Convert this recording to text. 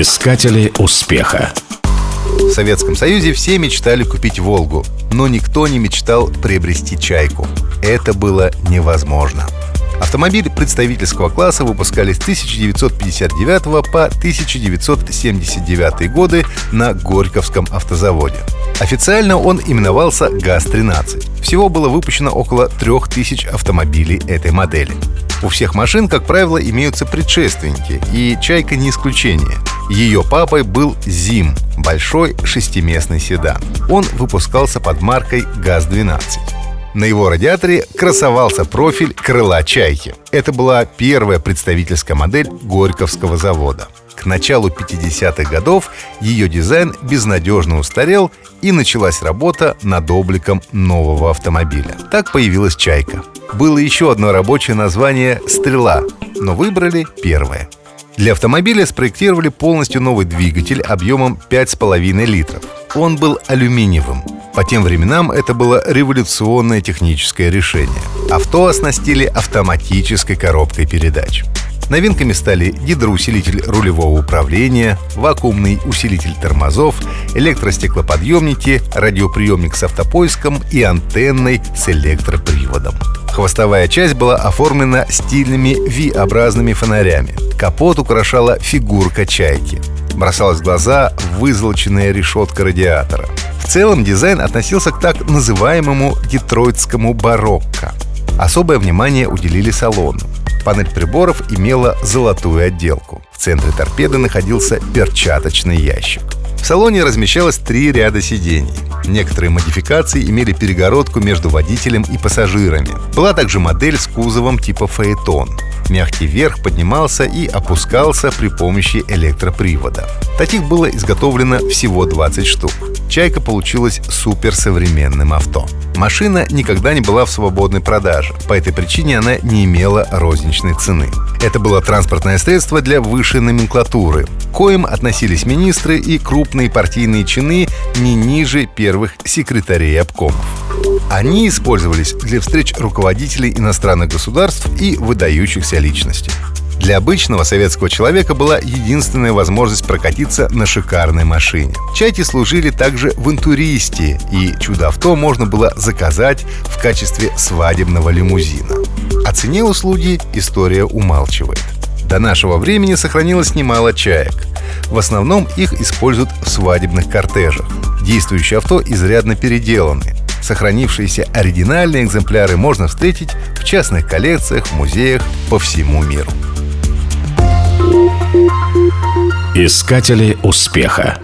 Искатели успеха. В Советском Союзе все мечтали купить «Волгу», но никто не мечтал приобрести «Чайку». Это было невозможно. Автомобили представительского класса выпускались с 1959 по 1979 годы на Горьковском автозаводе. Официально он именовался ГАЗ-13. Всего было выпущено около 3000 автомобилей этой модели. У всех машин, как правило, имеются предшественники, и «Чайка» не исключение. Ее папой был «Зим» — большой шестиместный седан. Он выпускался под маркой ГАЗ-12. На его радиаторе красовался профиль крыла «Чайки». Это была первая представительская модель Горьковского завода. К началу 50-х годов ее дизайн безнадежно устарел и началась работа над обликом нового автомобиля. Так появилась «Чайка». Было еще одно рабочее название «Стрела», но выбрали первое. Для автомобиля спроектировали полностью новый двигатель объемом 5,5 литров. Он был алюминиевым. По тем временам это было революционное техническое решение. Авто оснастили автоматической коробкой передач. Новинками стали гидроусилитель рулевого управления, вакуумный усилитель тормозов, электростеклоподъемники, радиоприемник с автопоиском и антенной с электроприводом. Хвостовая часть была оформлена стильными V-образными фонарями. Капот украшала фигурка чайки. Бросалась в глаза вызолоченная решетка радиатора. В целом дизайн относился к так называемому детройтскому барокко. Особое внимание уделили салону. Панель приборов имела золотую отделку. В центре торпеды находился перчаточный ящик. В салоне размещалось три ряда сидений. Некоторые модификации имели перегородку между водителем и пассажирами. Была также модель с кузовом типа фаэтон. Мягкий верх поднимался и опускался при помощи электропривода. Таких было изготовлено всего 20 штук. «Чайка» получилась суперсовременным авто. Машина никогда не была в свободной продаже. По этой причине она не имела розничной цены. Это было транспортное средство для высшей номенклатуры. К коим относились министры и крупные партийные чины не ниже первых секретарей обкомов. Они использовались для встреч руководителей иностранных государств и выдающихся личностей. Для обычного советского человека была единственная возможность прокатиться на шикарной машине. Чайки служили также в интуристе, и чудо-авто можно было заказать в качестве свадебного лимузина. О цене услуги история умалчивает. До нашего времени сохранилось немало чаек. В основном их используют в свадебных кортежах. Действующие авто изрядно переделаны. Сохранившиеся оригинальные экземпляры можно встретить в частных коллекциях, музеях по всему миру. Искатели успеха.